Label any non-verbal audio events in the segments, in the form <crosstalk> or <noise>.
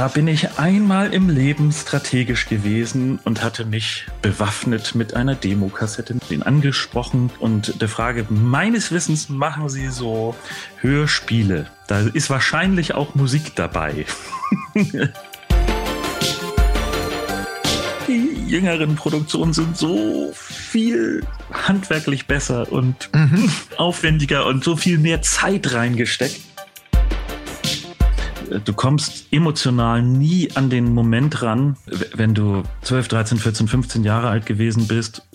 Da bin ich einmal im Leben strategisch gewesen und hatte mich bewaffnet mit einer Demokassette, den angesprochen und der Frage, meines Wissens machen Sie so Hörspiele. Da ist wahrscheinlich auch Musik dabei. <laughs> Die jüngeren Produktionen sind so viel handwerklich besser und mhm. aufwendiger und so viel mehr Zeit reingesteckt du kommst emotional nie an den Moment ran, wenn du 12, 13, 14, 15 Jahre alt gewesen bist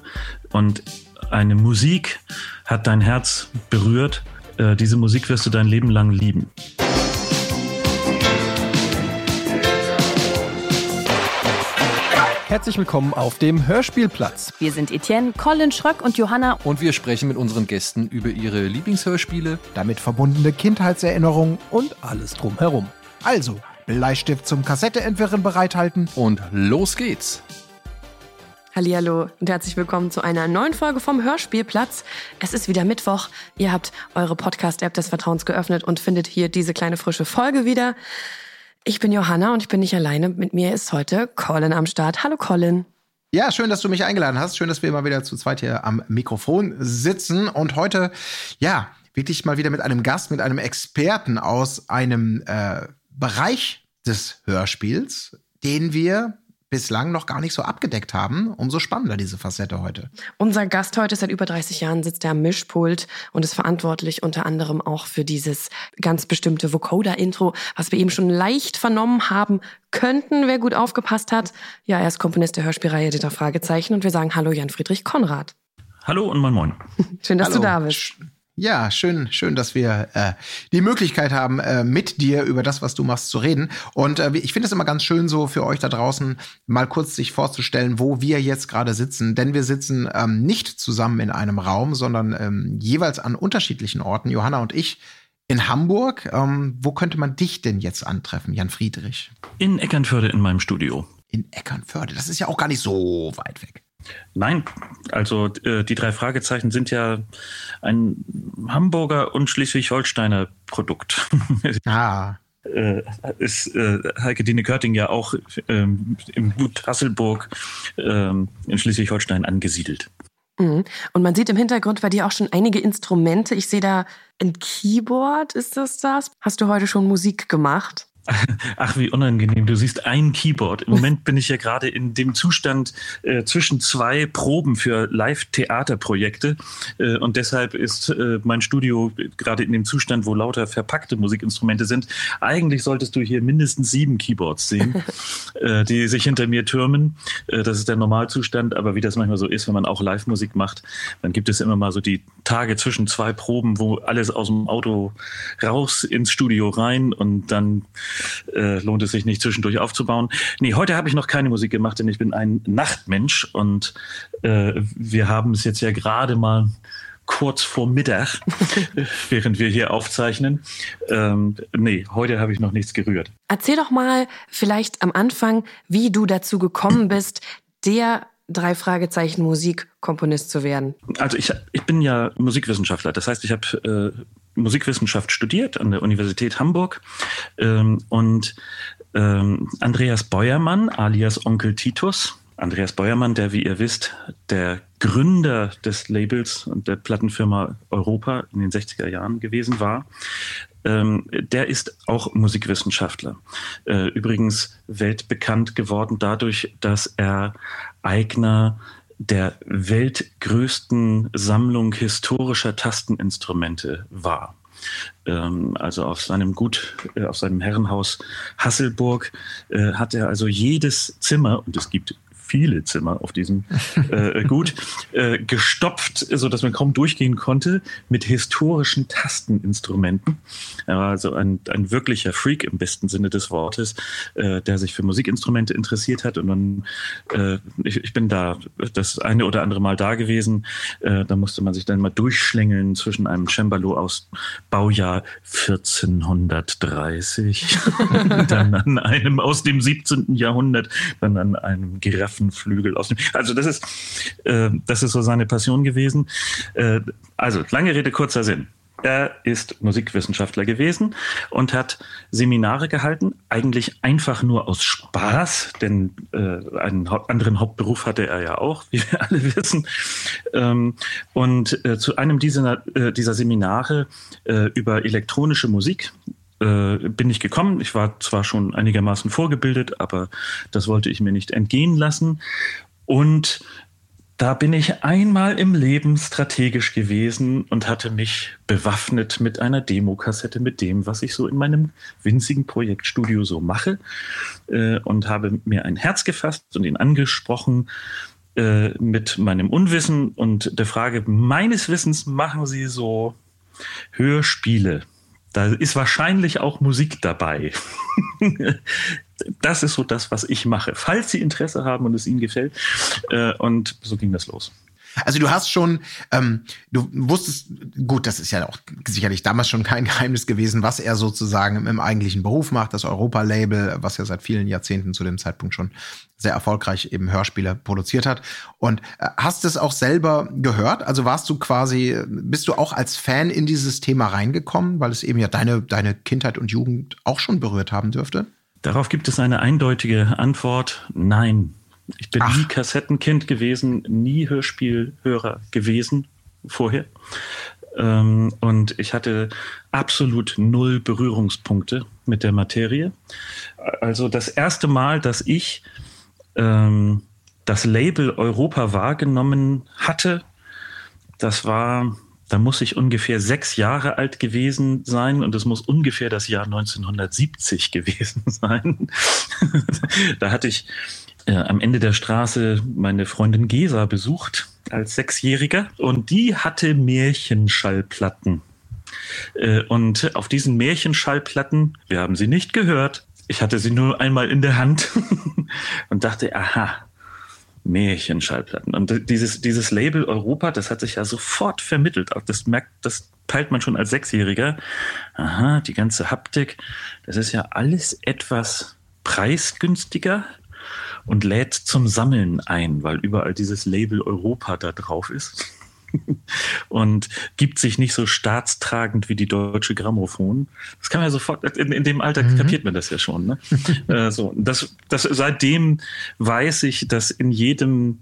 und eine Musik hat dein Herz berührt. Äh, diese Musik wirst du dein Leben lang lieben. Herzlich willkommen auf dem Hörspielplatz. Wir sind Etienne, Colin Schröck und Johanna. Und wir sprechen mit unseren Gästen über ihre Lieblingshörspiele, damit verbundene Kindheitserinnerungen und alles drumherum. Also, Bleistift zum Kassetteentwirren bereithalten und los geht's. Hallihallo und herzlich willkommen zu einer neuen Folge vom Hörspielplatz. Es ist wieder Mittwoch. Ihr habt eure Podcast-App des Vertrauens geöffnet und findet hier diese kleine frische Folge wieder. Ich bin Johanna und ich bin nicht alleine. Mit mir ist heute Colin am Start. Hallo Colin. Ja, schön, dass du mich eingeladen hast. Schön, dass wir mal wieder zu zweit hier am Mikrofon sitzen. Und heute, ja, wirklich mal wieder mit einem Gast, mit einem Experten aus einem äh, Bereich des Hörspiels, den wir bislang noch gar nicht so abgedeckt haben. Umso spannender diese Facette heute. Unser Gast heute seit über 30 Jahren sitzt er am Mischpult und ist verantwortlich unter anderem auch für dieses ganz bestimmte Vocoder-Intro, was wir eben schon leicht vernommen haben könnten, wer gut aufgepasst hat. Ja, er ist Komponist der Hörspielreihe Dieter Fragezeichen und wir sagen Hallo Jan-Friedrich Konrad. Hallo und moin moin. <laughs> Schön, dass Hallo. du da bist. Ja, schön, schön, dass wir äh, die Möglichkeit haben, äh, mit dir über das, was du machst, zu reden. Und äh, ich finde es immer ganz schön, so für euch da draußen mal kurz sich vorzustellen, wo wir jetzt gerade sitzen. Denn wir sitzen ähm, nicht zusammen in einem Raum, sondern ähm, jeweils an unterschiedlichen Orten. Johanna und ich in Hamburg. Ähm, wo könnte man dich denn jetzt antreffen, Jan Friedrich? In Eckernförde in meinem Studio. In Eckernförde, das ist ja auch gar nicht so weit weg. Nein, also äh, die drei Fragezeichen sind ja ein Hamburger und Schleswig-Holsteiner Produkt. <laughs> Ah. äh, ist äh, Heike Dine Körting ja auch ähm, im Gut Hasselburg ähm, in Schleswig-Holstein angesiedelt. Mhm. Und man sieht im Hintergrund bei dir auch schon einige Instrumente. Ich sehe da ein Keyboard, ist das das? Hast du heute schon Musik gemacht? <laughs> Ach, wie unangenehm. Du siehst ein Keyboard. Im Moment bin ich ja gerade in dem Zustand äh, zwischen zwei Proben für Live-Theaterprojekte. Äh, und deshalb ist äh, mein Studio gerade in dem Zustand, wo lauter verpackte Musikinstrumente sind. Eigentlich solltest du hier mindestens sieben Keyboards sehen, <laughs> äh, die sich hinter mir türmen. Äh, das ist der Normalzustand. Aber wie das manchmal so ist, wenn man auch Live-Musik macht, dann gibt es immer mal so die Tage zwischen zwei Proben, wo alles aus dem Auto raus ins Studio rein und dann äh, lohnt es sich nicht zwischendurch aufzubauen. Nee, heute habe ich noch keine Musik gemacht, denn ich bin ein Nachtmensch und äh, wir haben es jetzt ja gerade mal kurz vor Mittag, <laughs> während wir hier aufzeichnen. Ähm, nee, heute habe ich noch nichts gerührt. Erzähl doch mal vielleicht am Anfang, wie du dazu gekommen bist, der drei Fragezeichen Musikkomponist zu werden? Also ich, ich bin ja Musikwissenschaftler. Das heißt, ich habe äh, Musikwissenschaft studiert an der Universität Hamburg ähm, und ähm, Andreas Beuermann alias Onkel Titus. Andreas Beuermann, der, wie ihr wisst, der Gründer des Labels und der Plattenfirma Europa in den 60er Jahren gewesen war, ähm, der ist auch Musikwissenschaftler. Äh, übrigens weltbekannt geworden dadurch, dass er Eigner der weltgrößten Sammlung historischer Tasteninstrumente war. Ähm, also auf seinem Gut, äh, auf seinem Herrenhaus Hasselburg äh, hat er also jedes Zimmer, und es gibt viele Zimmer auf diesem äh, Gut äh, gestopft, so dass man kaum durchgehen konnte mit historischen Tasteninstrumenten. Er war also ein, ein wirklicher Freak im besten Sinne des Wortes, äh, der sich für Musikinstrumente interessiert hat. Und dann, äh, ich, ich bin da das eine oder andere Mal da gewesen. Äh, da musste man sich dann mal durchschlängeln zwischen einem Cembalo aus Baujahr 1430, <laughs> dann an einem aus dem 17. Jahrhundert, dann an einem Giraffen Flügel aus dem. Also das ist, äh, das ist so seine Passion gewesen. Äh, also lange Rede, kurzer Sinn. er ist Musikwissenschaftler gewesen und hat Seminare gehalten, eigentlich einfach nur aus Spaß, denn äh, einen anderen Hauptberuf hatte er ja auch, wie wir alle <laughs> wissen. Ähm, und äh, zu einem dieser, äh, dieser Seminare äh, über elektronische Musik äh, bin ich gekommen. Ich war zwar schon einigermaßen vorgebildet, aber das wollte ich mir nicht entgehen lassen. Und da bin ich einmal im Leben strategisch gewesen und hatte mich bewaffnet mit einer Demokassette, mit dem, was ich so in meinem winzigen Projektstudio so mache äh, und habe mir ein Herz gefasst und ihn angesprochen äh, mit meinem Unwissen und der Frage meines Wissens machen Sie so Hörspiele. Da ist wahrscheinlich auch Musik dabei. das ist so das, was ich mache. Falls Sie Interesse haben und es Ihnen gefällt. Äh, und so ging das los. Also du hast schon, ähm, du wusstest, gut, das ist ja auch sicherlich damals schon kein <laughs> Geheimnis gewesen, was er sozusagen im, eigentlichen Beruf macht, das Europa-Label, was ja seit vielen Jahrzehnten zu dem Zeitpunkt schon sehr erfolgreich eben Hörspiele produziert hat. Und äh, hast es auch selber gehört? Also warst du quasi, bist du auch als Fan in dieses Thema reingekommen, weil es eben ja deine, deine Kindheit und Jugend auch schon berührt haben dürfte? Darauf gibt es eine eindeutige Antwort. Nein. Ich bin Ach. nie Kassettenkind gewesen, nie Hörspielhörer gewesen vorher. Ähm, und ich hatte absolut null Berührungspunkte mit der Materie. Also das erste Mal, dass ich ähm, das Label Europa wahrgenommen hatte, das war da muss ich ungefähr sechs Jahre alt gewesen sein und es muss ungefähr das Jahr 1970 gewesen <laughs> sein. da hatte ich äh, am Ende der Straße meine Freundin Gesa besucht als Sechsjähriger und die hatte Märchenschallplatten. Äh, und auf diesen Märchenschallplatten, wir haben sie nicht gehört, ich hatte sie nur einmal in der Hand <laughs> und dachte, aha, Märchenschallplatten. Und dieses, dieses Label Europa, das hat sich ja sofort vermittelt. Das merkt, das peilt man schon als Sechsjähriger. Aha, die ganze Haptik, das ist ja alles etwas preisgünstiger und lädt zum Sammeln ein, weil überall dieses Label Europa da drauf ist. <laughs> und gibt sich nicht so staatstragend wie die deutsche Grammophon. Das kann man ja sofort, in, in dem Alter mhm. kapiert man das ja schon. Ne? <laughs> äh, so, das, das, seitdem weiß ich, dass in jedem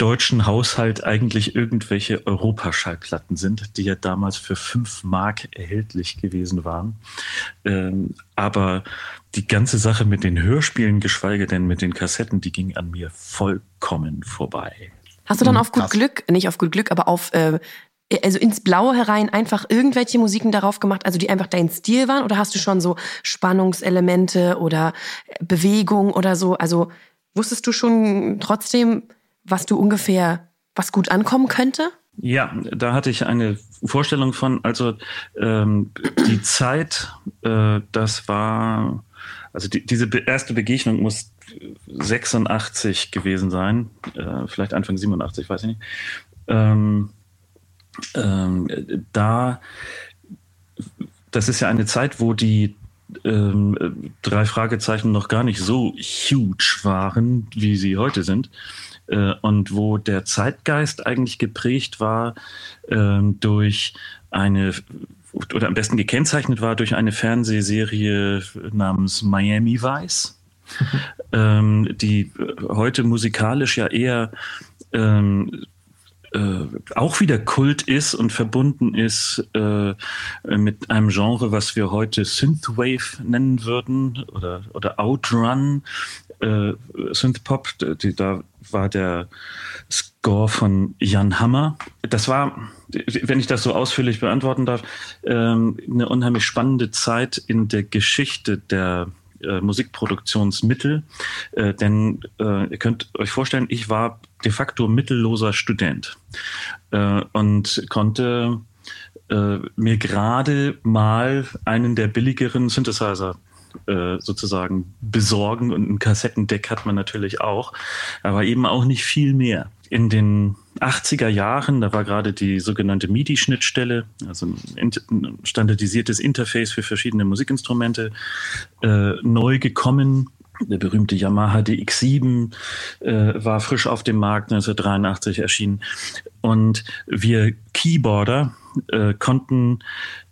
deutschen Haushalt eigentlich irgendwelche Europaschallplatten sind, die ja damals für fünf Mark erhältlich gewesen waren. Ähm, aber die ganze Sache mit den Hörspielen, geschweige denn mit den Kassetten, die ging an mir vollkommen vorbei. Hast du dann hm, auf gut Krass. Glück, nicht auf gut Glück, aber auf äh, also ins Blaue herein einfach irgendwelche Musiken darauf gemacht, also die einfach dein Stil waren? Oder hast du schon so Spannungselemente oder Bewegung oder so? Also wusstest du schon trotzdem, was du ungefähr, was gut ankommen könnte? Ja, da hatte ich eine Vorstellung von, also ähm, die Zeit, äh, das war, also die, diese erste Begegnung muss 86 gewesen sein, äh, vielleicht Anfang 87, weiß ich nicht. Ähm, ähm, da, das ist ja eine Zeit, wo die ähm, drei Fragezeichen noch gar nicht so huge waren, wie sie heute sind. Äh, und wo der Zeitgeist eigentlich geprägt war äh, durch eine oder am besten gekennzeichnet war durch eine Fernsehserie namens Miami Vice <laughs> ähm, die heute musikalisch ja eher ähm, äh, auch wieder Kult ist und verbunden ist äh, mit einem Genre, was wir heute Synthwave nennen würden oder, oder Outrun, äh, Synthpop. Die, da war der Score von Jan Hammer. Das war, wenn ich das so ausführlich beantworten darf, ähm, eine unheimlich spannende Zeit in der Geschichte der äh, Musikproduktionsmittel. Äh, denn äh, ihr könnt euch vorstellen, ich war de facto mittelloser Student äh, und konnte äh, mir gerade mal einen der billigeren Synthesizer äh, sozusagen besorgen und ein Kassettendeck hat man natürlich auch, aber eben auch nicht viel mehr. In den 80er Jahren, da war gerade die sogenannte MIDI-Schnittstelle, also ein standardisiertes Interface für verschiedene Musikinstrumente, äh, neu gekommen der berühmte Yamaha DX7 äh, war frisch auf dem Markt, 1983 erschienen. Und wir Keyboarder äh, konnten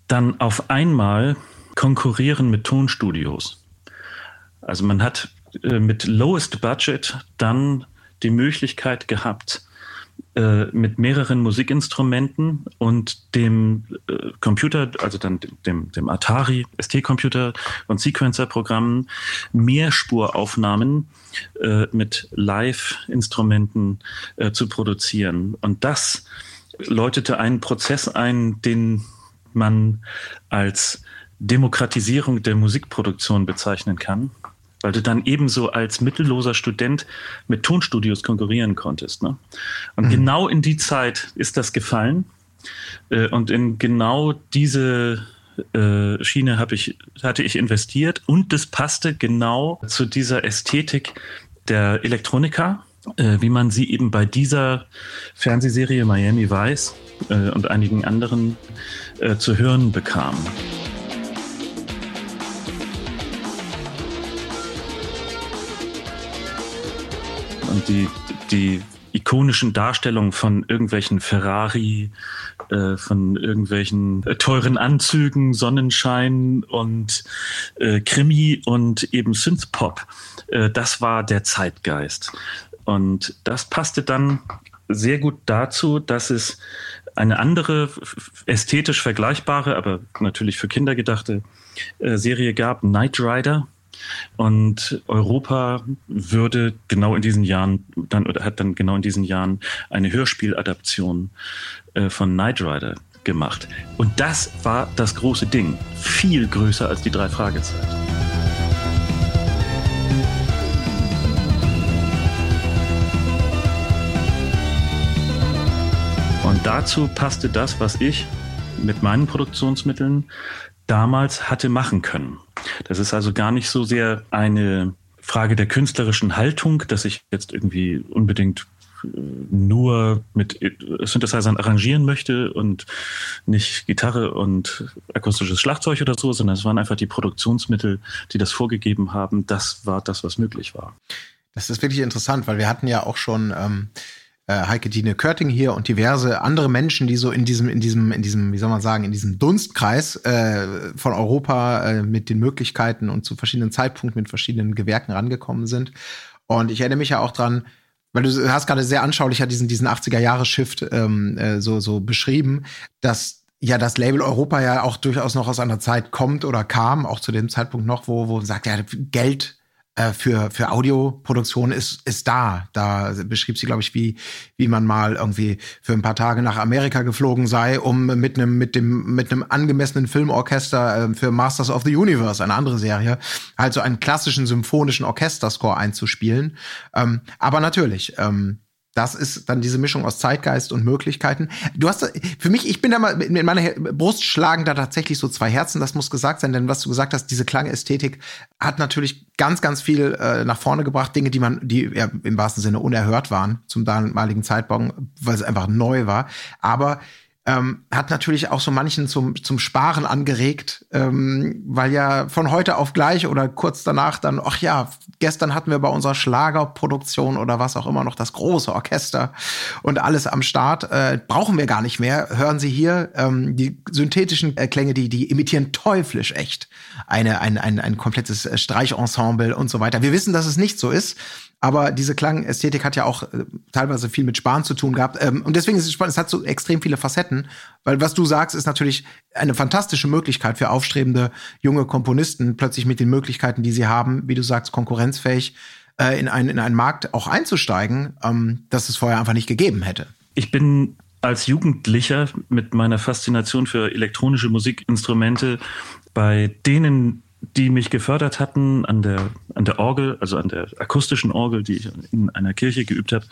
dann auf einmal konkurrieren mit Tonstudios. Also man hat äh, mit Lowest Budget dann die Möglichkeit gehabt, äh, mit mehreren Musikinstrumenten und dem äh, Computer, also dann dem, dem Atari ST-Computer und Sequencer-Programmen Mehrspuraufnahmen mit Live-Instrumenten zu produzieren. Und das läutete einen Prozess ein, den man als Demokratisierung der Musikproduktion bezeichnen kann weil du dann ebenso als mittelloser Student mit Tonstudios konkurrieren konntest. Ne? Und mhm. genau in die Zeit ist das gefallen. Äh, und in genau diese äh, Schiene ich, hatte ich investiert und das passte genau zu dieser Ästhetik der Elektronika, äh, wie man sie eben bei dieser Fernsehserie Miami Vice äh, und einigen anderen äh, zu hören bekam. Und die, die ikonischen Darstellungen von irgendwelchen Ferrari, äh, von irgendwelchen teuren Anzügen, Sonnenschein und äh, Krimi und eben Synthpop. Äh, das war der Zeitgeist. Und das passte dann sehr gut dazu, dass es eine andere ästhetisch vergleichbare, aber natürlich für Kinder gedachte äh, Serie gab, Knight Rider und Europa würde genau in diesen Jahren dann oder hat dann genau in diesen Jahren eine Hörspieladaption äh, von Knight Rider gemacht. Und das war das große Ding. Viel größer als die drei Fragezeichen. Und dazu passte das, was ich mit meinen Produktionsmitteln damals hatte machen können. Das ist also gar nicht so sehr eine Frage der künstlerischen Haltung, dass ich jetzt irgendwie unbedingt äh, nur mit Synthesizern arrangieren möchte und nicht Gitarre und akustisches Schlagzeug oder so, sondern es waren einfach die Produktionsmittel, die das vorgegeben haben. Das war das, was möglich war. Das ist wirklich interessant, weil wir hatten ja auch schon ähm, äh, Heike Dine Körting hier und diverse andere Menschen, die so in diesem, in diesem, in diesem, wie soll man sagen, in diesem Dunstkreis äh, von Europa äh, mit den Möglichkeiten und zu verschiedenen Zeitpunkten mit verschiedenen Gewerken rangekommen sind. Und ich erinnere mich ja auch dran, weil du hast gerade sehr anschaulich ja diesen, diesen 80er-Jahre-Shift ähm, äh, so, so beschrieben, dass ja das Label Europa ja auch durchaus noch aus einer Zeit kommt oder kam, auch zu dem Zeitpunkt noch, wo, wo sagt, ja, Geld äh, für, für Audioproduktion ist, ist da. Da beschrieb sie, glaube ich, wie, wie man mal irgendwie für ein paar Tage nach Amerika geflogen sei, um mit einem, mit dem, mit einem angemessenen Filmorchester äh, für Masters of the Universe, eine andere Serie, halt so einen klassischen symphonischen Orchesterscore einzuspielen. Ähm, aber natürlich, ähm, das ist dann diese Mischung aus Zeitgeist und Möglichkeiten. Du hast für mich, ich bin da mal in meiner Brust schlagen da tatsächlich so zwei Herzen, das muss gesagt sein, denn was du gesagt hast, diese Klangästhetik hat natürlich ganz, ganz viel äh, nach vorne gebracht, Dinge, die man, die ja, im wahrsten Sinne unerhört waren zum damaligen Zeitpunkt, weil es einfach neu war. Aber ähm, hat natürlich auch so manchen zum, zum Sparen angeregt, ähm, weil ja von heute auf gleich oder kurz danach dann, ach ja, gestern hatten wir bei unserer Schlagerproduktion oder was auch immer noch das große Orchester und alles am Start, äh, brauchen wir gar nicht mehr. Hören Sie hier ähm, die synthetischen äh, Klänge, die, die imitieren teuflisch echt eine, ein, ein, ein komplettes äh, Streichensemble und so weiter. Wir wissen, dass es nicht so ist. Aber diese Klangästhetik hat ja auch äh, teilweise viel mit Sparen zu tun gehabt. Ähm, und deswegen ist es spannend, es hat so extrem viele Facetten, weil was du sagst, ist natürlich eine fantastische Möglichkeit für aufstrebende junge Komponisten, plötzlich mit den Möglichkeiten, die sie haben, wie du sagst, konkurrenzfähig äh, in, einen, in einen Markt auch einzusteigen, ähm, dass es vorher einfach nicht gegeben hätte. Ich bin als Jugendlicher mit meiner Faszination für elektronische Musikinstrumente bei denen die mich gefördert hatten an der, an der Orgel, also an der akustischen Orgel, die ich in einer Kirche geübt habe,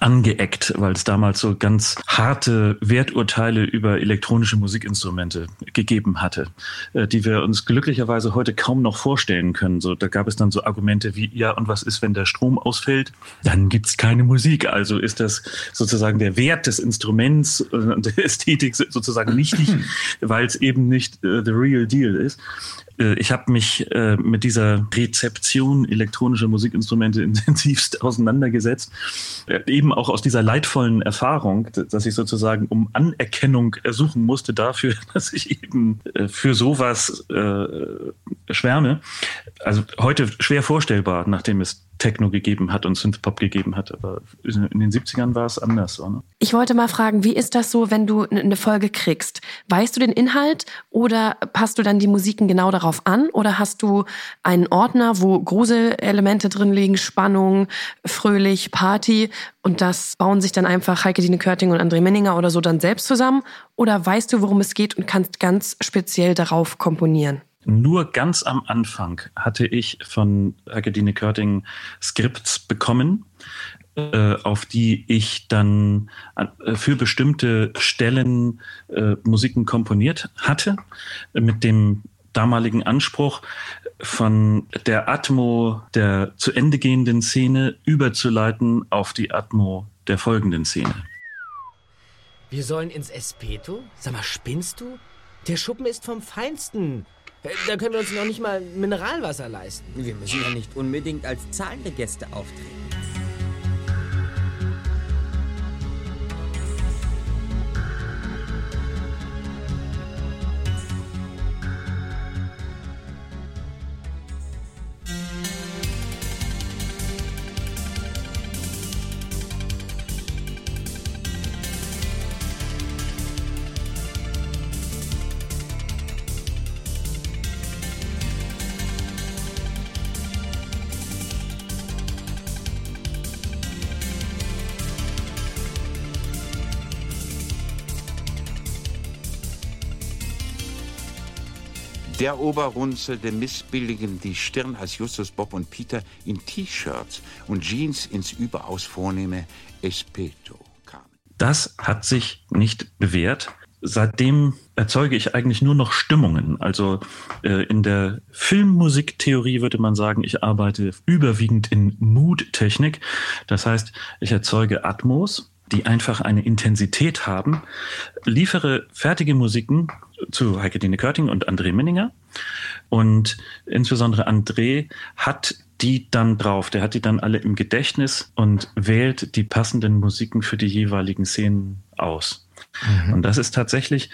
angeeckt, weil es damals so ganz harte Werturteile über elektronische Musikinstrumente gegeben hatte, äh, die wir uns glücklicherweise heute kaum noch vorstellen können. So, da gab es dann so Argumente wie, ja, und was ist, wenn der Strom ausfällt? Dann gibt's keine Musik. Also ist das sozusagen der Wert des Instruments und der Ästhetik sozusagen nichtig, <clears throat> weil es eben nicht uh, the real deal ist. Äh, ich habe mich äh, mit dieser Rezeption elektronischer Musikinstrumente <laughs> intensivst auseinandergesetzt. Äh, eben auch aus dieser leidvollen Erfahrung, dass ich sozusagen um Anerkennung ersuchen musste dafür, <laughs> dass ich eben für sowas äh, schwärme. Also heute schwer vorstellbar, nachdem es Techno gegeben hat und Synthpop gegeben hat. Aber in den 70ern war es anders. Ne? Ich wollte mal fragen, wie ist das so, wenn du eine Folge kriegst? Weißt du den Inhalt oder passt du dann die Musiken genau darauf an? Oder hast du einen Ordner, wo Gruselelemente drin liegen, Spannung, fröhlich, Party und das bauen sich dann einfach Heike Dine Körting und André Menninger oder so dann selbst zusammen? Oder weißt du, worum es geht und kannst ganz speziell darauf komponieren? Nur ganz am Anfang hatte ich von Agedine Körting Skripts bekommen, äh, auf die ich dann äh, für bestimmte Stellen äh, Musiken komponiert hatte, mit dem damaligen Anspruch, von der Atmo der zu Ende gehenden Szene überzuleiten auf die Atmo der folgenden Szene. Wir sollen ins Espeto? Sag mal, spinnst du? Der Schuppen ist vom Feinsten. Da können wir uns noch nicht mal Mineralwasser leisten. Wir müssen ja nicht unbedingt als zahlende Gäste auftreten. Der Oberrunzelte missbilligen die Stirn, als Justus, Bob und Peter in T-Shirts und Jeans ins überaus vornehme Espeto kamen. Das hat sich nicht bewährt. Seitdem erzeuge ich eigentlich nur noch Stimmungen. Also äh, in der Filmmusiktheorie würde man sagen, ich arbeite überwiegend in Mood-Technik. Das heißt, ich erzeuge Atmos, die einfach eine Intensität haben, liefere fertige Musiken zu Heike Dine Körting und André Minninger. Und insbesondere André hat die dann drauf, der hat die dann alle im Gedächtnis und wählt die passenden Musiken für die jeweiligen Szenen aus. Mhm. Und das ist tatsächlich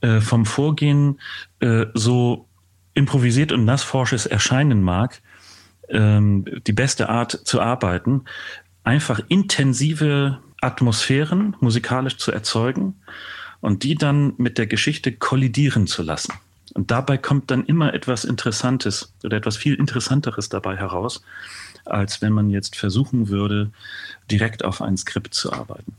äh, vom Vorgehen äh, so improvisiert und nassforsch es erscheinen mag, ähm, die beste Art zu arbeiten, einfach intensive Atmosphären musikalisch zu erzeugen und die dann mit der Geschichte kollidieren zu lassen. Und dabei kommt dann immer etwas Interessantes oder etwas viel Interessanteres dabei heraus, als wenn man jetzt versuchen würde, direkt auf ein Skript zu arbeiten.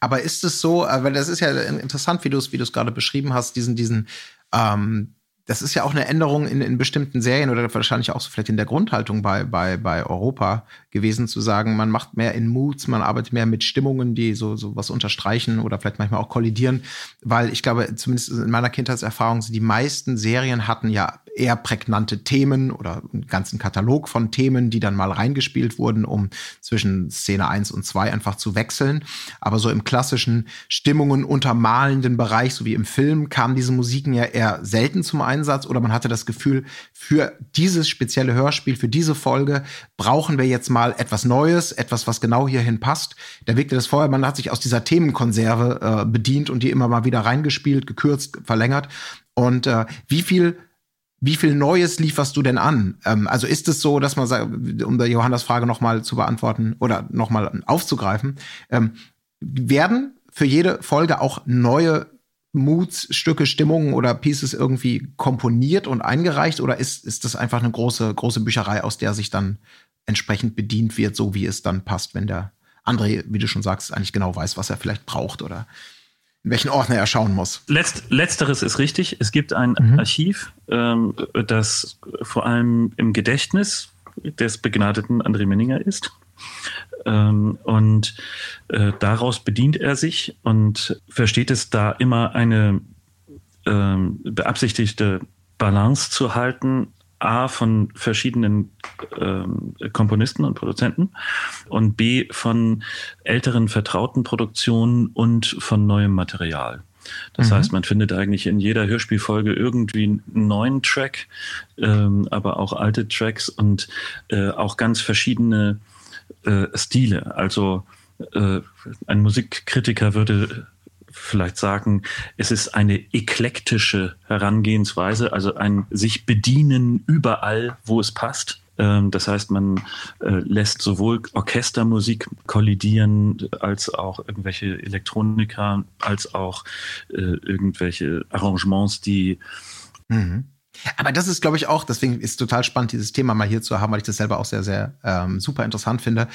Aber ist es so, äh, weil das ist ja interessant, wie du es wie gerade beschrieben hast, diesen, diesen ähm, das ist ja auch eine Änderung in, in bestimmten Serien oder wahrscheinlich auch so vielleicht in der Grundhaltung bei, bei, bei Europa gewesen, zu sagen, man macht mehr in Moods, man arbeitet mehr mit Stimmungen, die so, so was unterstreichen oder vielleicht manchmal auch kollidieren, weil ich glaube, zumindest in meiner Kindheitserfahrung, die meisten Serien hatten ja eher prägnante Themen oder einen ganzen Katalog von Themen, die dann mal reingespielt wurden, um zwischen Szene 1 und 2 einfach zu wechseln. Aber so im klassischen Stimmungen untermalenden Bereich, so wie im Film, kamen diese Musiken ja eher selten zum Einsatz oder man hatte das Gefühl, für dieses spezielle Hörspiel, für diese Folge brauchen wir jetzt mal etwas Neues, etwas, was genau hierhin passt. Da wirkte das vorher, man hat sich aus dieser Themenkonserve äh, bedient und die immer mal wieder reingespielt, gekürzt, verlängert. Und äh, wie viel wie viel Neues lieferst du denn an? Ähm, also ist es so, dass man sagt, um der Johannes Frage nochmal zu beantworten oder nochmal aufzugreifen, ähm, werden für jede Folge auch neue Moods, Stücke, Stimmungen oder Pieces irgendwie komponiert und eingereicht oder ist, ist das einfach eine große, große Bücherei, aus der sich dann entsprechend bedient wird, so wie es dann passt, wenn der André, wie du schon sagst, eigentlich genau weiß, was er vielleicht braucht oder in welchen Ordner er schauen muss. Letzt, letzteres ist richtig. Es gibt ein mhm. Archiv, ähm, das vor allem im Gedächtnis des begnadeten André Menninger ist. Ähm, und äh, daraus bedient er sich und versteht es da immer eine ähm, beabsichtigte Balance zu halten A von verschiedenen ähm, Komponisten und Produzenten und B von älteren vertrauten Produktionen und von neuem Material. Das mhm. heißt, man findet eigentlich in jeder Hörspielfolge irgendwie einen neuen Track, ähm, aber auch alte Tracks und äh, auch ganz verschiedene äh, Stile. Also äh, ein Musikkritiker würde vielleicht sagen, es ist eine eklektische Herangehensweise, also ein sich bedienen überall, wo es passt. Ähm, das heißt, man äh, lässt sowohl Orchestermusik kollidieren, als auch irgendwelche Elektroniker, als auch äh, irgendwelche Arrangements, die mhm. Aber das ist, glaube ich, auch, deswegen ist total spannend, dieses Thema mal hier zu haben, weil ich das selber auch sehr, sehr ähm, super interessant finde,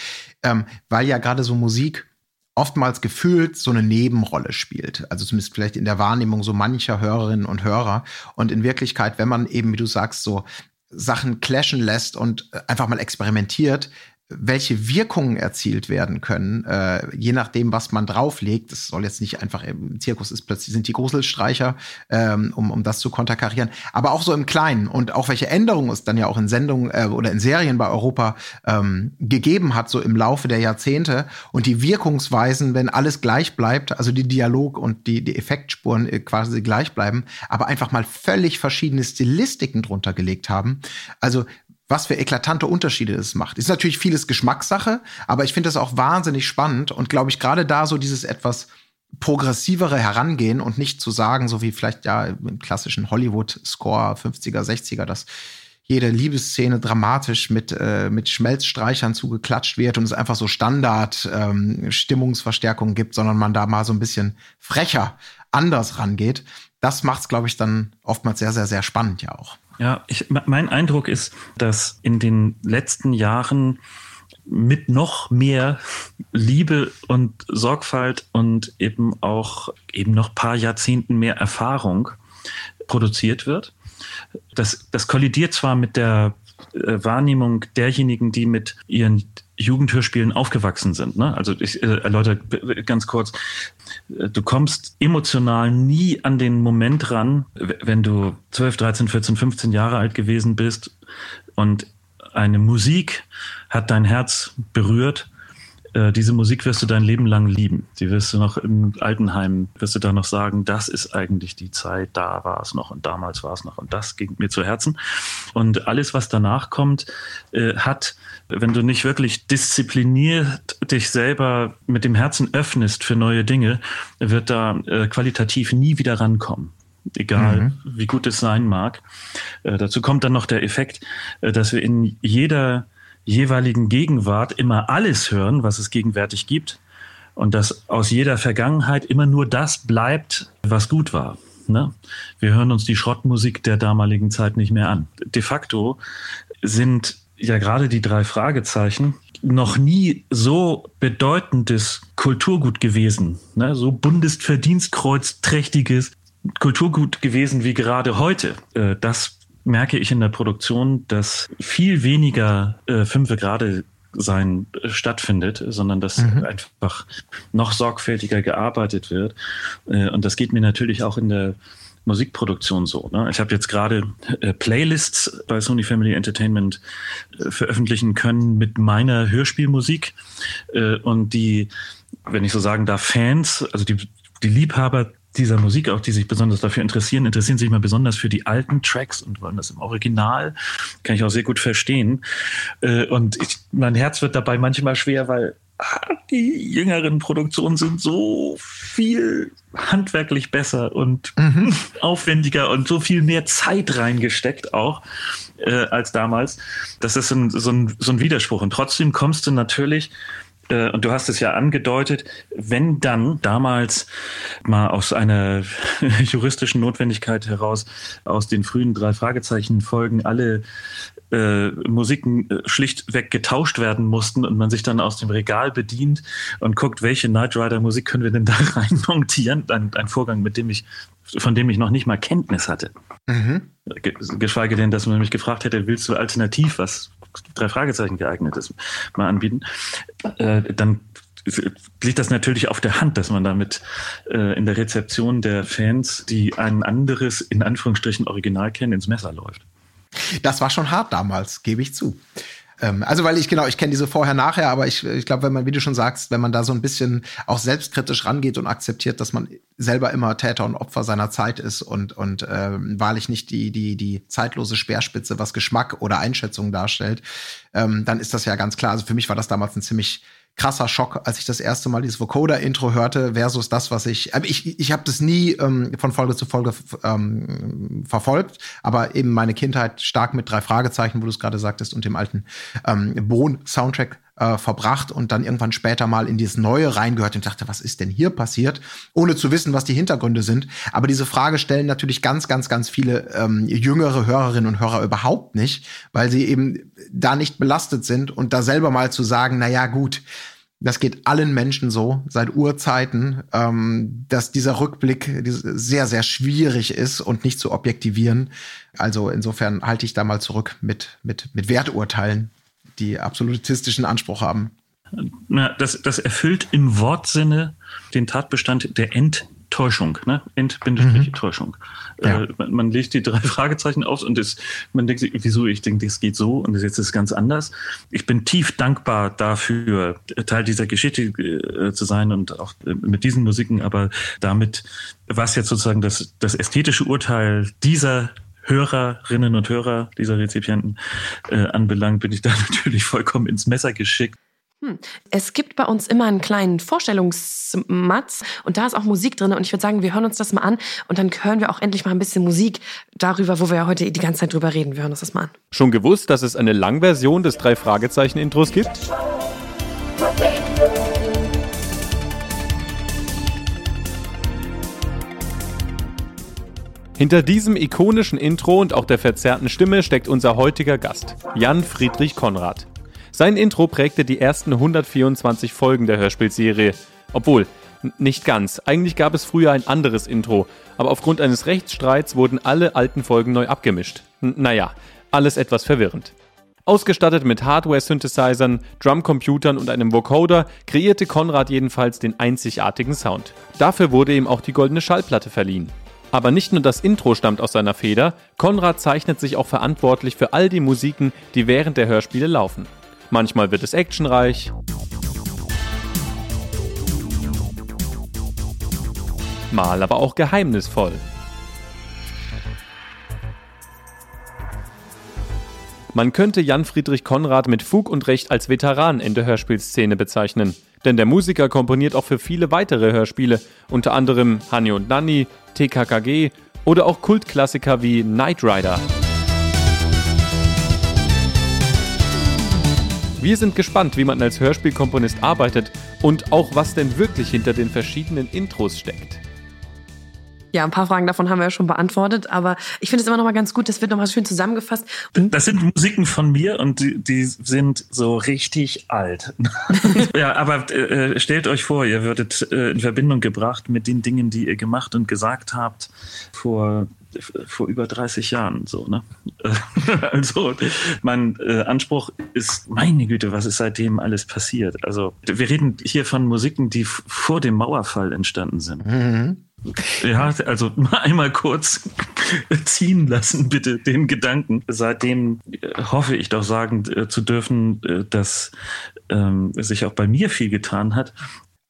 ähm, weil ja gerade so Musik oftmals gefühlt so eine Nebenrolle spielt. Also zumindest vielleicht in der Wahrnehmung so mancher Hörerinnen und Hörer. Und in Wirklichkeit, wenn man eben, wie du sagst, so Sachen clashen lässt und äh, einfach mal experimentiert, welche Wirkungen erzielt werden können, äh, je nachdem, was man drauflegt. Das soll jetzt nicht einfach im Zirkus ist plötzlich sind die Gruselstreicher, ähm, um, um das zu konterkarieren, aber auch so im Kleinen und auch welche Änderungen es dann ja auch in Sendungen äh, oder in Serien bei Europa ähm, gegeben hat, so im Laufe der Jahrzehnte und die Wirkungsweisen, wenn alles gleich bleibt, also die Dialog und die, die Effektspuren äh, quasi gleich bleiben, aber einfach mal völlig verschiedene Stilistiken drunter gelegt haben. Also was für eklatante Unterschiede es macht. Ist natürlich vieles Geschmackssache, aber ich finde das auch wahnsinnig spannend und glaube ich gerade da so dieses etwas progressivere Herangehen und nicht zu sagen, so wie vielleicht ja im klassischen Hollywood-Score 50er, 60er, dass jede Liebesszene dramatisch mit, äh, mit Schmelzstreichern zugeklatscht wird und es einfach so Standard ähm, Stimmungsverstärkung gibt, sondern man da mal so ein bisschen frecher anders rangeht. Das macht es, glaube ich, dann oftmals sehr, sehr, sehr spannend ja auch. Ja, ich, mein Eindruck ist, dass in den letzten Jahren mit noch mehr Liebe und Sorgfalt und eben auch eben noch paar Jahrzehnten mehr Erfahrung produziert wird. Das, das kollidiert zwar mit der äh, Wahrnehmung derjenigen, die mit ihren Jugendhörspielen aufgewachsen sind. Ne? Also ich äh, erläutere ganz kurz, äh, du kommst emotional nie an den Moment ran, wenn du 12, 13, 14, 15 Jahre alt gewesen bist und eine Musik hat dein Herz berührt äh, diese Musik wirst du dein Leben lang lieben. Die wirst du noch im Altenheim, wirst du da noch sagen, das ist eigentlich die Zeit, da war es noch und damals war es noch und das ging mir zu Herzen. Und alles, was danach kommt, äh, hat, wenn du nicht wirklich diszipliniert dich selber mit dem Herzen öffnest für neue Dinge, wird da äh, qualitativ nie wieder rankommen egal mhm. wie gut es sein mag. Äh, dazu kommt dann noch der Effekt, äh, dass wir in jeder jeweiligen Gegenwart immer alles hören, was es gegenwärtig gibt und dass aus jeder Vergangenheit immer nur das bleibt, was gut war. Ne? Wir hören uns die Schrottmusik der damaligen Zeit nicht mehr an. De facto sind ja gerade die drei Fragezeichen noch nie so bedeutendes Kulturgut gewesen, ne? so Bundesverdienstkreuzträchtiges Kulturgut gewesen wie gerade heute. Äh, das merke ich in der Produktion, dass viel weniger äh, fünfe gerade sein äh, stattfindet, sondern dass mhm. einfach noch sorgfältiger gearbeitet wird. Äh, und das geht mir natürlich auch in der Musikproduktion so. Ne? Ich habe jetzt gerade äh, Playlists bei Sony Family Entertainment veröffentlichen können mit meiner Hörspielmusik und die, wenn ich so sagen darf, Fans, also die, die Liebhaber dieser Musik, auch die sich besonders dafür interessieren, interessieren sich mal besonders für die alten Tracks und wollen das im Original. Kann ich auch sehr gut verstehen. Äh, und ich, mein Herz wird dabei manchmal schwer, weil ah, die jüngeren Produktionen sind so viel handwerklich besser und mhm. aufwendiger und so viel mehr Zeit reingesteckt auch äh, als damals. Das ist ein, so, ein, so ein Widerspruch. Und trotzdem kommst du natürlich äh, und du hast es ja angedeutet, wenn dann damals mal aus einer <laughs> juristischen Notwendigkeit heraus aus den frühen drei Fragezeichen Folgen alle äh, Musiken äh, schlichtweg getauscht werden mussten und man sich dann aus dem Regal bedient und guckt, welche Knight Rider Musik können wir denn da <laughs> rein montieren. Ein, ein Vorgang, mit dem ich, von dem ich noch nicht mal Kenntnis hatte. Mhm. Geschweige denn, dass man mich gefragt hätte, willst du alternativ was drei Fragezeichen geeignet ist, mal anbieten, äh, dann liegt das natürlich auf der Hand, dass man damit äh, in der Rezeption der Fans, die ein anderes, in Anführungsstrichen, Original kennen, ins Messer läuft. Das war schon hart damals, gebe ich zu. Ähm, also weil ich genau, ich kenne diese vorher-nachher, aber ich, ich glaube, wenn man, wie du schon sagst, wenn man da so ein bisschen auch selbstkritisch rangeht und akzeptiert, dass man selber immer Täter und Opfer seiner Zeit ist und und äh, wahrlich nicht die die die zeitlose Speerspitze, was Geschmack oder Einschätzung darstellt, ähm, dann ist das ja ganz klar. Also für mich war das damals ein ziemlich krasser Schock, als ich das erste Mal dieses Vocoder-Intro hörte, versus das, was ich. Äh, ich ich habe das nie ähm, von Folge zu Folge ähm, verfolgt, aber eben meine Kindheit stark mit drei Fragezeichen, wo du es gerade sagtest, und dem alten ähm, Bohn-Soundtrack äh, verbracht und dann irgendwann später mal in dieses Neue reingehört und dachte, was ist denn hier passiert, ohne zu wissen, was die Hintergründe sind. Aber diese Frage stellen natürlich ganz, ganz, ganz viele ähm, jüngere Hörerinnen und Hörer überhaupt nicht, weil sie eben da nicht belastet sind und da selber mal zu sagen, na ja, gut, das geht allen Menschen so seit Urzeiten, ähm, dass dieser Rückblick sehr, sehr schwierig ist und nicht zu objektivieren. Also insofern halte ich da mal zurück mit, mit, mit Werturteilen, die absolutistischen Anspruch haben. Na, das, das erfüllt im Wortsinne den Tatbestand der Ent Täuschung, ne? Ent-Täuschung. Mhm. Ja. Äh, man, man, legt die drei <laughs> Fragezeichen aus und es, man denkt sich, wieso? Ich denke, das geht so und jetzt ist es ganz anders. Ich bin tief dankbar dafür, Teil dieser Geschichte äh, zu sein und auch äh, mit diesen Musiken, aber damit, was jetzt sozusagen das, das ästhetische Urteil dieser Hörerinnen und Hörer dieser Rezipienten äh, anbelangt, bin ich da <laughs> natürlich vollkommen ins Messer geschickt. Hm. Es gibt bei uns immer einen kleinen Vorstellungsmatz und da ist auch Musik drin und ich würde sagen, wir hören uns das mal an und dann hören wir auch endlich mal ein bisschen Musik darüber, wo wir ja heute die ganze Zeit drüber reden. Wir hören uns das mal an. Schon gewusst, dass es eine Langversion des drei Fragezeichen Intros gibt? Hinter diesem ikonischen Intro und auch der verzerrten Stimme steckt unser heutiger Gast, Jan Friedrich Konrad. Sein Intro prägte die ersten 124 Folgen der Hörspielserie. Obwohl, nicht ganz. Eigentlich gab es früher ein anderes Intro, aber aufgrund eines Rechtsstreits wurden alle alten Folgen neu abgemischt. N naja, alles etwas verwirrend. Ausgestattet mit Hardware-Synthesizern, Drumcomputern und einem Vocoder kreierte Konrad jedenfalls den einzigartigen Sound. Dafür wurde ihm auch die goldene Schallplatte verliehen. Aber nicht nur das Intro stammt aus seiner Feder, Konrad zeichnet sich auch verantwortlich für all die Musiken, die während der Hörspiele laufen. Manchmal wird es actionreich. Mal aber auch geheimnisvoll. Man könnte Jan Friedrich Konrad mit Fug und Recht als Veteran in der Hörspielszene bezeichnen. Denn der Musiker komponiert auch für viele weitere Hörspiele, unter anderem Hani und Nanni, TKKG oder auch Kultklassiker wie Knight Rider. Wir sind gespannt, wie man als Hörspielkomponist arbeitet und auch was denn wirklich hinter den verschiedenen Intros steckt. Ja, ein paar Fragen davon haben wir ja schon beantwortet, aber ich finde es immer noch mal ganz gut, das wird noch mal schön zusammengefasst. Das sind Musiken von mir und die, die sind so richtig alt. <laughs> ja, aber äh, stellt euch vor, ihr würdet äh, in Verbindung gebracht mit den Dingen, die ihr gemacht und gesagt habt vor vor über 30 Jahren so, ne? <laughs> also mein äh, Anspruch ist, meine Güte, was ist seitdem alles passiert? Also wir reden hier von Musiken, die vor dem Mauerfall entstanden sind. Mhm. Ja, also mal <laughs> einmal kurz ziehen lassen, bitte, den Gedanken. Seitdem äh, hoffe ich doch sagen äh, zu dürfen, äh, dass ähm, sich auch bei mir viel getan hat.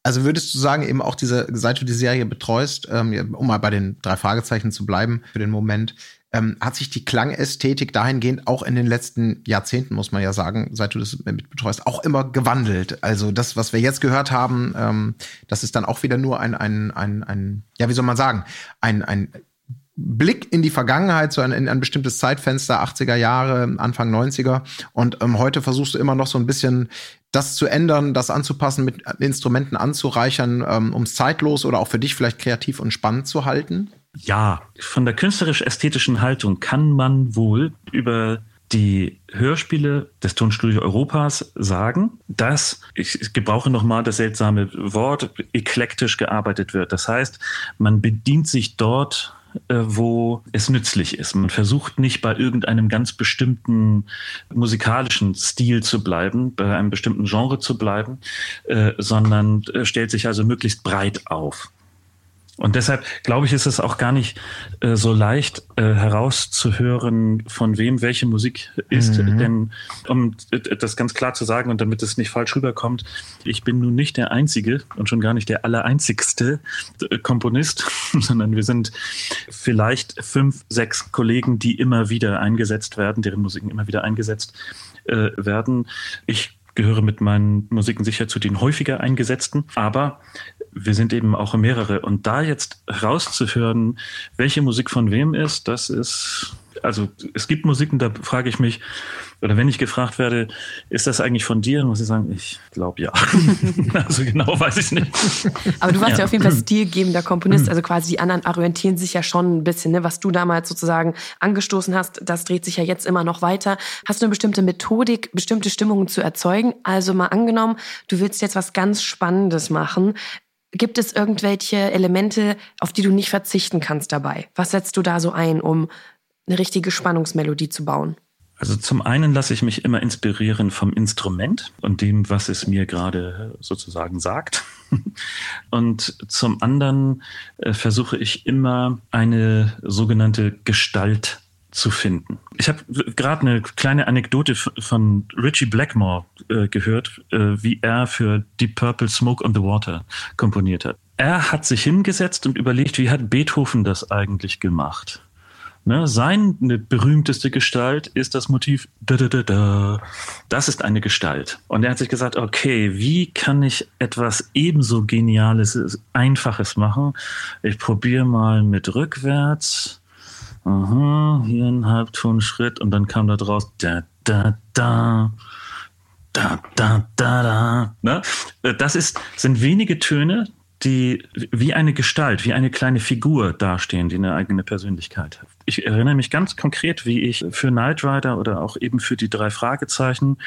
Also würdest du sagen, eben auch diese, seit du die Serie betreust, ähm, um mal bei den drei Fragezeichen zu bleiben für den Moment, ähm, hat sich die Klangästhetik dahingehend auch in den letzten Jahrzehnten, muss man ja sagen, seit du das mit betreust, auch immer gewandelt. Also das, was wir jetzt gehört haben, ähm, das ist dann auch wieder nur ein, ein, ein, ein, ja, wie soll man sagen, ein, ein Blick in die Vergangenheit, so ein, in ein bestimmtes Zeitfenster, 80er Jahre, Anfang 90er. Und ähm, heute versuchst du immer noch so ein bisschen das zu ändern, das anzupassen, mit Instrumenten anzureichern, ähm, um es zeitlos oder auch für dich vielleicht kreativ und spannend zu halten? Ja, von der künstlerisch-ästhetischen Haltung kann man wohl über die Hörspiele des Tonstudio Europas sagen, dass, ich gebrauche nochmal das seltsame Wort, eklektisch gearbeitet wird. Das heißt, man bedient sich dort äh, wo es nützlich ist. Man versucht nicht bei irgendeinem ganz bestimmten musikalischen Stil zu bleiben, bei einem bestimmten Genre zu bleiben, äh, sondern äh, stellt sich also möglichst breit auf. Und deshalb glaube ich, ist es auch gar nicht äh, so leicht äh, herauszuhören, von wem welche Musik ist. Mhm. Denn um das ganz klar zu sagen und damit es nicht falsch rüberkommt, ich bin nun nicht der Einzige und schon gar nicht der allereinzigste äh, Komponist, <laughs> sondern wir sind vielleicht fünf, sechs Kollegen, die immer wieder eingesetzt werden, deren Musiken immer wieder eingesetzt äh, werden. Ich gehöre mit meinen Musiken sicher zu den häufiger eingesetzten, aber wir sind eben auch mehrere. Und da jetzt rauszuhören, welche Musik von wem ist, das ist, also es gibt Musiken, da frage ich mich, oder wenn ich gefragt werde, ist das eigentlich von dir, dann muss ich sagen, ich glaube ja. <laughs> also genau weiß ich nicht. Aber du warst ja, ja auf jeden Fall <clears throat> stilgebender Komponist, also quasi die anderen orientieren sich ja schon ein bisschen, ne? was du damals sozusagen angestoßen hast, das dreht sich ja jetzt immer noch weiter. Hast du eine bestimmte Methodik, bestimmte Stimmungen zu erzeugen? Also mal angenommen, du willst jetzt was ganz Spannendes machen. Gibt es irgendwelche Elemente, auf die du nicht verzichten kannst dabei? Was setzt du da so ein, um eine richtige Spannungsmelodie zu bauen? Also zum einen lasse ich mich immer inspirieren vom Instrument und dem, was es mir gerade sozusagen sagt. <laughs> Und zum anderen äh, versuche ich immer eine sogenannte Gestalt zu finden. Ich habe gerade eine kleine Anekdote von Richie Blackmore äh, gehört, äh, wie er für Deep Purple Smoke on the Water komponiert hat. Er hat sich hingesetzt und überlegt, wie hat Beethoven das eigentlich gemacht? Ne, seine berühmteste Gestalt ist das Motiv da, da, da, da. Das ist eine Gestalt. Und er hat sich gesagt, okay, wie kann ich etwas ebenso Geniales, Einfaches machen? Ich probiere mal mit rückwärts. Aha, hier ein Halbtonschritt und dann kam da draus da, da, da. Da, da, da, da. Ne? Das ist, sind wenige Töne, die wie eine Gestalt, wie eine kleine Figur dastehen, die eine eigene Persönlichkeit hat. Ich erinnere mich ganz konkret, wie ich für Knight Rider oder auch eben für die drei Fragezeichen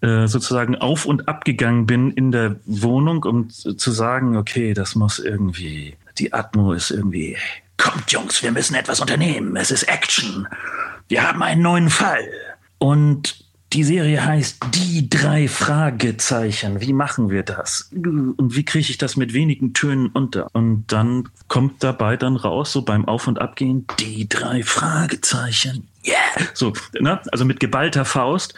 äh, sozusagen auf und ab gegangen bin in der Wohnung, um zu sagen, okay, das muss irgendwie, die Atmo ist irgendwie, kommt Jungs, wir müssen etwas unternehmen, es ist Action, wir haben einen neuen Fall. Und die Serie heißt Die drei Fragezeichen. Wie machen wir das? Und wie kriege ich das mit wenigen Tönen unter? Und dann kommt dabei dann raus, so beim Auf- und Abgehen, die drei Fragezeichen. Yeah! So, ne? also mit geballter Faust.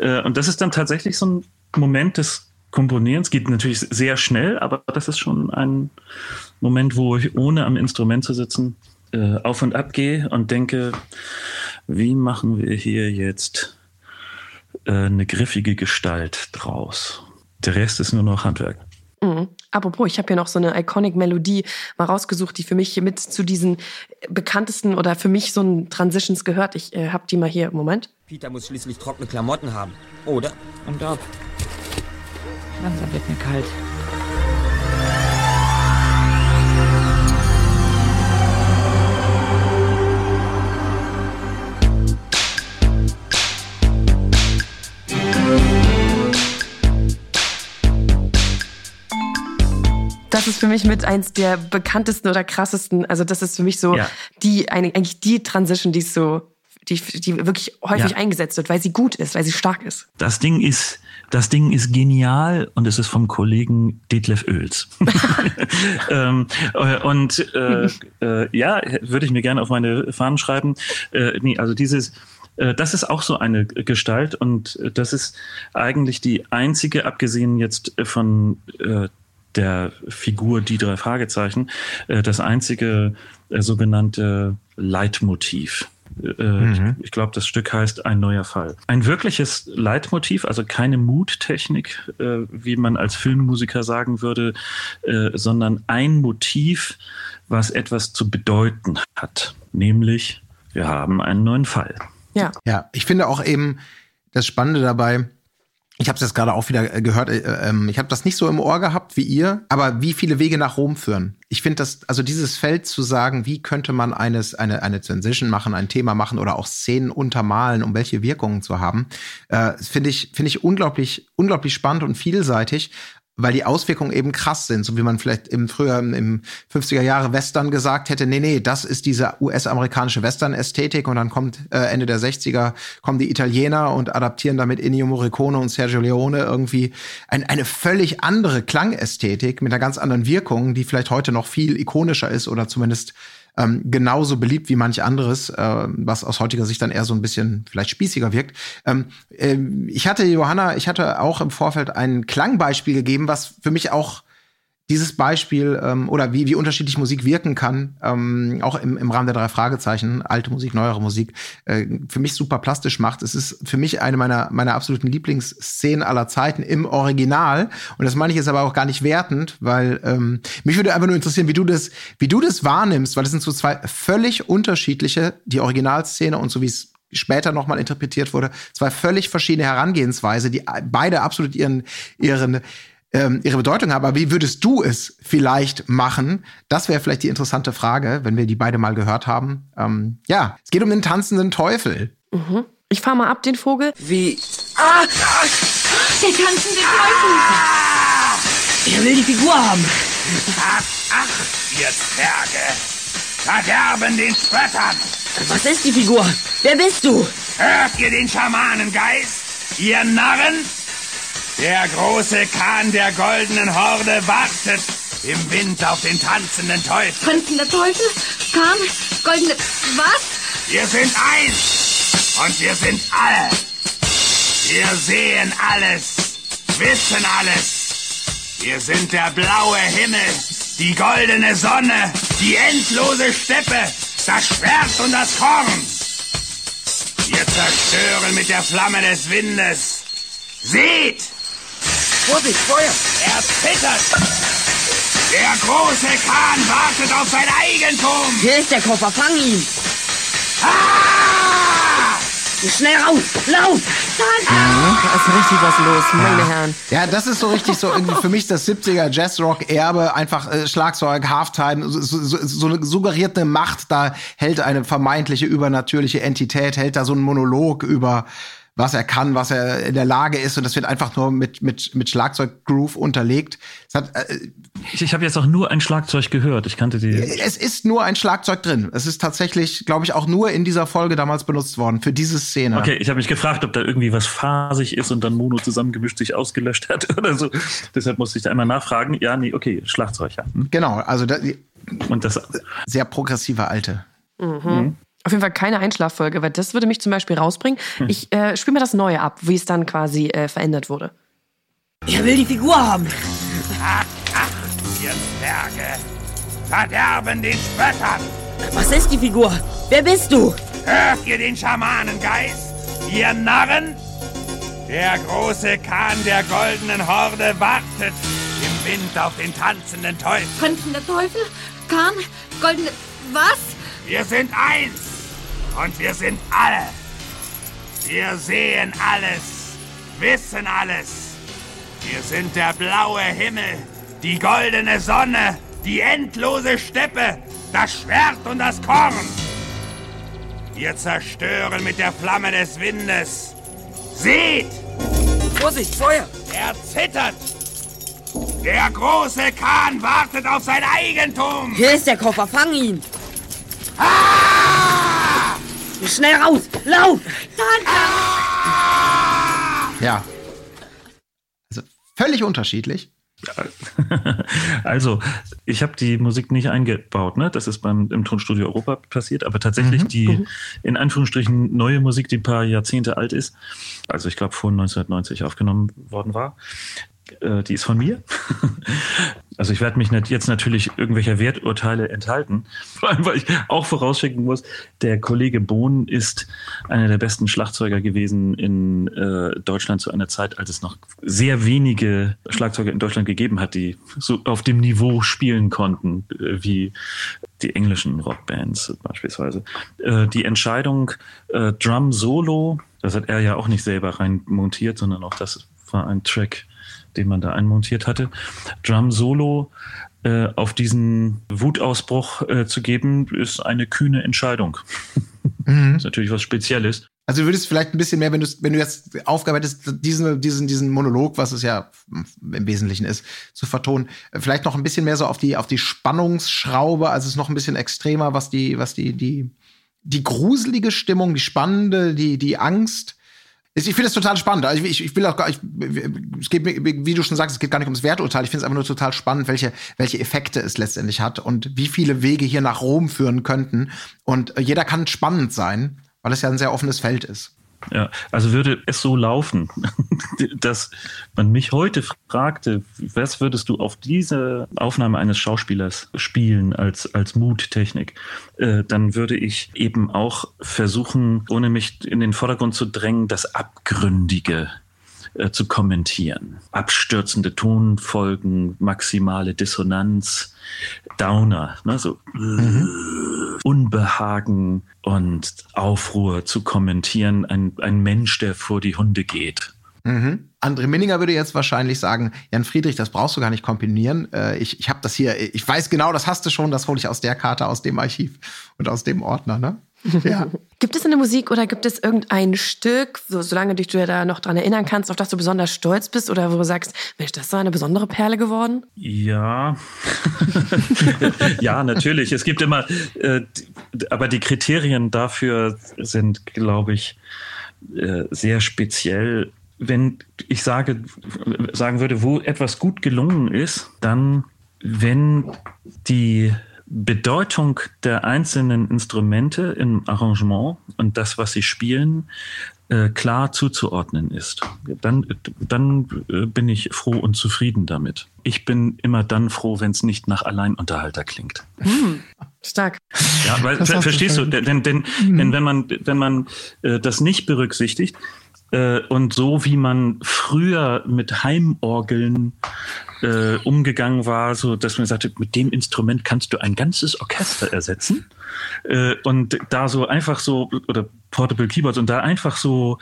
Äh, und das ist dann tatsächlich so ein Moment des Komponierens. Geht natürlich sehr schnell, aber das ist schon ein Moment, wo ich ohne am Instrument zu sitzen äh, auf und ab gehe und denke, wie machen wir hier jetzt äh, eine griffige Gestalt draus. Der Rest ist nur noch Handwerk. Mhm. Apropos, ich habe hier noch so eine iconic Melodie mal rausgesucht, die für mich mit zu diesen bekanntesten oder für mich so ein Transitions gehört. Ich äh, habe die mal hier. Moment. Peter muss schließlich trockene Klamotten haben, oder? Und ob. Langsam wird mir kalt. Das ist für mich mit eins der bekanntesten oder krassesten. Also das ist für mich so ja. die eigentlich die Transition, die so die, die wirklich häufig ja. eingesetzt wird, weil sie gut ist, weil sie stark ist. Das Ding ist, das Ding ist genial und es ist vom Kollegen Detlef Oels. <laughs> <laughs> ähm, äh, und äh, äh, ja, würde ich mir gerne auf meine Fahnen schreiben. Äh, nee, also dieses äh, das ist auch so eine Gestalt und das ist eigentlich die einzige, abgesehen jetzt von der Figur die drei Fragezeichen das einzige sogenannte Leitmotiv. Äh, mhm. Ich glaube, das Stück heißt Ein neuer Fall. Ein wirkliches Leitmotiv, also keine Muttechnik, äh, wie man als Filmmusiker sagen würde, äh, sondern ein Motiv, was etwas zu bedeuten hat. Nämlich, wir haben einen neuen Fall. Ja. Ja, ich finde auch eben das Spannende dabei, ich habe es jetzt gerade auch wieder äh, gehört, äh, äh, ich habe das nicht so im Ohr gehabt wie ihr, aber wie viele Wege nach Rom führen. Ich finde das, also dieses Feld zu sagen, wie könnte man eines, eine, eine Transition machen, ein Thema machen oder auch Szenen untermalen, um welche Wirkungen zu haben, äh, finde ich, finde ich unglaublich, unglaublich spannend und vielseitig. Weil die Auswirkungen eben krass sind, so wie man vielleicht im früher im 50er Jahre Western gesagt hätte, nee, nee, das ist diese US-amerikanische Western-Ästhetik und dann kommt äh, Ende der 60er kommen die Italiener und adaptieren damit Ennio Morricone und Sergio Leone irgendwie ein, eine völlig andere Klangästhetik mit einer ganz anderen Wirkung, die vielleicht heute noch viel ikonischer ist oder zumindest ähm, genauso beliebt wie manch anderes, äh, was aus heutiger Sicht dann eher so ein bisschen vielleicht spießiger wirkt. Ähm, äh, ich hatte Johanna, ich hatte auch im Vorfeld ein Klangbeispiel gegeben, was für mich auch dieses Beispiel ähm, oder wie, wie unterschiedlich Musik wirken kann, ähm, auch im, im Rahmen der drei Fragezeichen, alte Musik, neuere Musik, äh, für mich super plastisch macht. Es ist für mich eine meiner, meiner absoluten Lieblingsszenen aller Zeiten im Original. Und das meine ich jetzt aber auch gar nicht wertend, weil ähm, mich würde einfach nur interessieren, wie du das, wie du das wahrnimmst, weil das sind so zwei völlig unterschiedliche, die Originalszene und so wie es später nochmal interpretiert wurde, zwei völlig verschiedene Herangehensweise, die beide absolut ihren, ihren ähm, ihre Bedeutung haben. Aber wie würdest du es vielleicht machen? Das wäre vielleicht die interessante Frage, wenn wir die beide mal gehört haben. Ähm, ja, es geht um den tanzenden Teufel. Mhm. Ich fahr mal ab den Vogel. Wie? Ah! Der tanzende Teufel! Er will die Figur haben. Ach, ach, ihr Zwerge! Verderben den Spöttern! Was ist die Figur? Wer bist du? Hört ihr den Schamanengeist? Ihr Narren? Der große Kahn der goldenen Horde wartet im Wind auf den tanzenden Teufel. Tanzender Teufel? Kahn? Goldene... Was? Wir sind eins und wir sind alle. Wir sehen alles, wissen alles. Wir sind der blaue Himmel, die goldene Sonne, die endlose Steppe, das Schwert und das Korn. Wir zerstören mit der Flamme des Windes. Seht! Vorsicht, Feuer! Er zittert! Der große Kahn wartet auf sein Eigentum! Hier ist der Koffer, fang ihn! Ah! Schnell raus! Lauf! Da ist richtig was los, meine Herren. Ja, das ist so richtig so irgendwie für mich das 70er Jazzrock-Erbe, einfach äh, Schlagzeug, Halftime, so, so, so eine suggerierte Macht, da hält eine vermeintliche übernatürliche Entität, hält da so einen Monolog über was er kann, was er in der Lage ist und das wird einfach nur mit mit mit Schlagzeug-Groove unterlegt. Es, hat, äh, Ich, ich habe jetzt auch nur ein Schlagzeug gehört. Ich kannte die. es ist nur ein Schlagzeug drin. Es ist tatsächlich, glaube ich, auch nur in dieser Folge damals benutzt worden für diese Szene. Okay, ich habe mich gefragt, ob da irgendwie was phasig ist und dann Mono zusammengemischt sich ausgelöscht hat <laughs> oder so. Deshalb musste ich da einmal nachfragen. Ja, nee, okay, Schlagzeug, ja. Hm. Genau, also da, Und das, sehr progressive Alte. Auf jeden Fall keine Einschlaffolge, weil das würde mich zum Beispiel rausbringen. Ich äh, spiele mir das Neue ab, wie es dann quasi äh, verändert wurde. Er will die Figur haben. Ach, ach, ihr Zwerge! Verderben den Spöttern! Was ist die Figur? Wer bist du? Hört ihr den Schamanengeist? Ihr Narren? Der große Kahn der goldenen Horde wartet im Wind auf den tanzenden Teufel. Tanzender Teufel? Kahn? Goldene... Was? Wir sind eins und wir sind alle. Wir sehen alles, wissen alles. Wir sind der blaue Himmel, die goldene Sonne, die endlose Steppe, das Schwert und das Korn. Wir zerstören mit der Flamme des Windes. Seht, Vorsicht, Feuer! er zittert. Der große Kahn wartet auf sein Eigentum. Hier ist der Koffer, fang ihn! Ah! Schnell raus! Lauf! Ja. Also völlig unterschiedlich. <laughs> also, ich habe die Musik nicht eingebaut, ne? Das ist beim im Tonstudio Europa passiert, aber tatsächlich die in Anführungsstrichen neue Musik, die ein paar Jahrzehnte alt ist, also ich glaube vor 1990 aufgenommen worden war, äh, die ist von mir. <laughs> also ich werde mich jetzt natürlich irgendwelcher Werturteile enthalten, <laughs> weil ich auch vorausschicken muss, der Kollege Bohn ist einer der besten Schlagzeuger gewesen in äh, Deutschland zu einer Zeit, als es noch sehr wenige Schlagzeuger in Deutschland gegeben hat, die so auf dem Niveau spielen konnten, äh, wie die englischen Rockbands beispielsweise. Äh, die Entscheidung äh, Drum Solo, das hat er ja auch nicht selber rein montiert, sondern auch das war ein Track, den man da einmontiert hatte. Drum Solo äh, auf diesen Wutausbruch äh, zu geben, ist eine kühne Entscheidung. <laughs> ist natürlich was Spezielles. Also du würdest vielleicht ein bisschen mehr, wenn du, wenn du jetzt Aufgabe hättest, diesen, diesen, diesen Monolog, was es ja im Wesentlichen ist, zu vertonen, vielleicht noch ein bisschen mehr so auf die, auf die Spannungsschraube, also es ist noch ein bisschen extremer, was die, was die, die, die gruselige Stimmung, die spannende, die, die Angst. Ich finde das total spannend. Also ich, ich will auch gar, ich, es geht, wie du schon sagst, es geht gar nicht ums Werturteil. Ich finde es einfach nur total spannend, welche, welche Effekte es letztendlich hat und wie viele Wege hier nach Rom führen könnten. Und jeder kann spannend sein weil es ja ein sehr offenes Feld ist. Ja, also würde es so laufen, <laughs> dass man mich heute fragte, was würdest du auf diese Aufnahme eines Schauspielers spielen als, als Muttechnik, äh, dann würde ich eben auch versuchen, ohne mich in den Vordergrund zu drängen, das Abgründige äh, zu kommentieren. Abstürzende Tonfolgen, maximale Dissonanz, Downer, ne, so mhm. Unbehagen und Aufruhr zu kommentieren. Ein, ein Mensch, der vor die Hunde geht. Mhm. André Minninger würde jetzt wahrscheinlich sagen, Jan Friedrich, das brauchst du gar nicht kombinieren. Äh, ich ich habe das hier, ich weiß genau, das hast du schon, das hole ich aus der Karte, aus dem Archiv und aus dem Ordner. Ne? Ja. gibt es in der Musik oder gibt es irgendein Stück, so, solange dich du da noch dran erinnern kannst, auf das du besonders stolz bist oder wo du sagst, Mensch, das ist so eine besondere Perle geworden? Ja. <laughs> ja, natürlich. Es gibt immer, äh, aber die Kriterien dafür sind, glaube ich, äh, sehr speziell. Wenn ich sage, sagen würde, wo etwas gut gelungen ist, dann wenn die Bedeutung der einzelnen Instrumente im Arrangement und das, was sie spielen, äh, klar zuzuordnen ist. Dann, dann äh, bin ich froh und zufrieden damit. Ich bin immer dann froh, wenn es nicht nach Alleinunterhalter klingt. Hm, stark. Ja, weil ver verstehst du, denn, denn, mhm. denn wenn man, wenn man äh, das nicht berücksichtigt, äh, und so wie man früher mit Heimorgeln äh, umgegangen war, so dass man sagte, mit dem Instrument kannst du ein ganzes Orchester ersetzen. Äh, und da so einfach so, oder Portable Keyboards, und da einfach so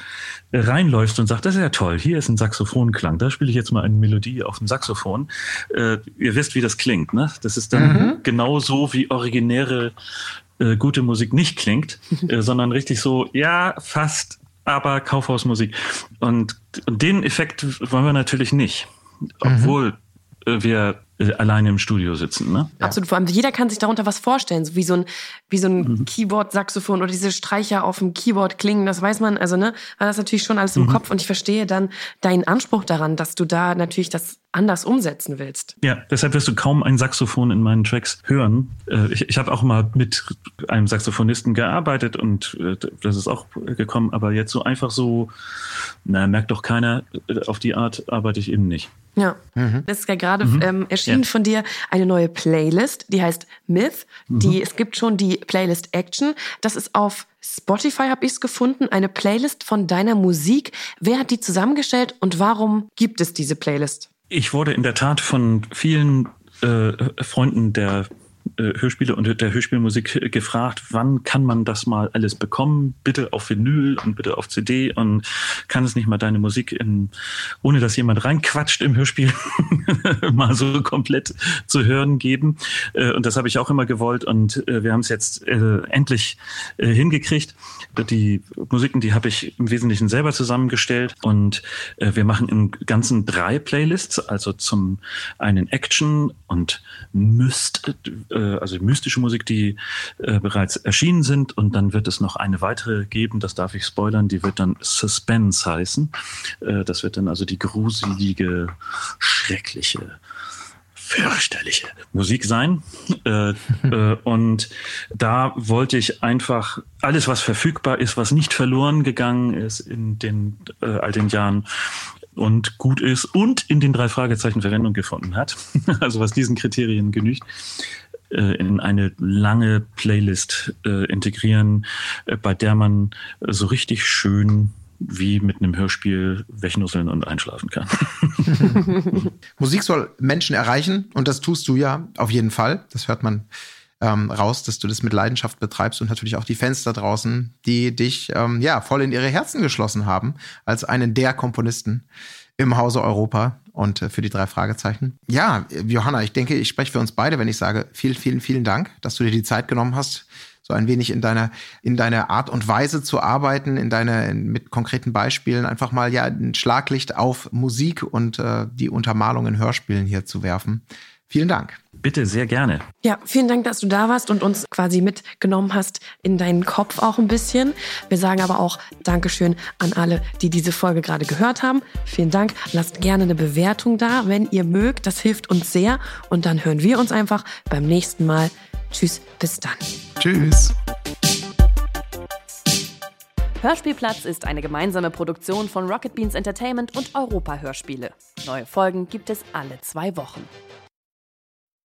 reinläufst und sagst, das ist ja toll, hier ist ein Saxophonklang, da spiele ich jetzt mal eine Melodie auf dem Saxophon. Äh, ihr wisst, wie das klingt, ne? Das ist dann mhm. genau so, wie originäre äh, gute Musik nicht klingt, <laughs> äh, sondern richtig so, ja, fast, aber Kaufhausmusik. Und, und den Effekt wollen wir natürlich nicht. Obwohl mhm wir äh, alleine im Studio sitzen. Ne? Absolut. Vor allem jeder kann sich darunter was vorstellen, so wie so ein, wie so ein mhm. Keyboard-Saxophon oder diese Streicher auf dem Keyboard klingen. Das weiß man, also ne, war das natürlich schon alles im mhm. Kopf und ich verstehe dann deinen Anspruch daran, dass du da natürlich das anders umsetzen willst. Ja, deshalb wirst du kaum ein Saxophon in meinen Tracks hören. Äh, ich, ich habe auch mal mit einem Saxophonisten gearbeitet und äh, das ist auch gekommen, aber jetzt so einfach so, na, merkt doch keiner, auf die Art arbeite ich eben nicht. Ja, mhm. es ist ja gerade mhm. ähm, erschienen ja. von dir eine neue Playlist, die heißt Myth. Mhm. Die, es gibt schon die Playlist Action. Das ist auf Spotify, habe ich es gefunden, eine Playlist von deiner Musik. Wer hat die zusammengestellt und warum gibt es diese Playlist? Ich wurde in der Tat von vielen äh, Freunden der Hörspiele und der Hörspielmusik gefragt, wann kann man das mal alles bekommen? Bitte auf Vinyl und bitte auf CD und kann es nicht mal deine Musik in, ohne dass jemand reinquatscht im Hörspiel, <laughs> mal so komplett zu hören geben? Äh, und das habe ich auch immer gewollt und äh, wir haben es jetzt endlich hingekriegt. Die Musiken, die habe ich im Wesentlichen selber zusammengestellt und wir machen im Ganzen drei Playlists, also zum einen Action und Myst, äh, also mystische Musik, die äh, bereits erschienen sind. Und dann wird es noch eine weitere geben, das darf ich spoilern, die wird dann Suspense heißen. Äh, das wird dann also die gruselige, schreckliche, fürchterliche Musik sein. Äh, <laughs> äh, und da wollte ich einfach alles, was verfügbar ist, was nicht verloren gegangen ist in den äh, all den Jahren und gut ist und in den drei Fragezeichen Verwendung gefunden hat, <laughs> also was diesen Kriterien genügt, in eine lange Playlist äh, integrieren, äh, bei der man so richtig schön wie mit einem Hörspiel wegnisseln und einschlafen kann. <laughs> Musik soll Menschen erreichen und das tust du ja auf jeden Fall. Das hört man ähm, raus, dass du das mit Leidenschaft betreibst und natürlich auch die Fans da draußen, die dich ähm, ja voll in ihre Herzen geschlossen haben als einen der Komponisten im Hause Europa und äh, für die drei Fragezeichen. Ja, Johanna, ich denke, ich spreche für uns beide, wenn ich sage, vielen, vielen, vielen Dank, dass du dir die Zeit genommen hast, so ein wenig in deiner, in deiner Art und Weise zu arbeiten, in deiner, mit konkreten Beispielen einfach mal ja ein Schlaglicht auf Musik und äh, die Untermalung in Hörspielen hier zu werfen. Vielen Dank. Bitte, sehr gerne. Ja, vielen Dank, dass du da warst und uns quasi mitgenommen hast in deinen Kopf auch ein bisschen. Wir sagen aber auch Dankeschön an alle, die diese Folge gerade gehört haben. Vielen Dank. Lasst gerne eine Bewertung da, wenn ihr mögt. Das hilft uns sehr. Und dann hören wir uns einfach beim nächsten Mal. Tschüss, bis dann. Tschüss. Hörspielplatz ist eine gemeinsame Produktion von Rocket Beans Entertainment und Europa Hörspiele. Neue Folgen gibt es alle zwei Wochen.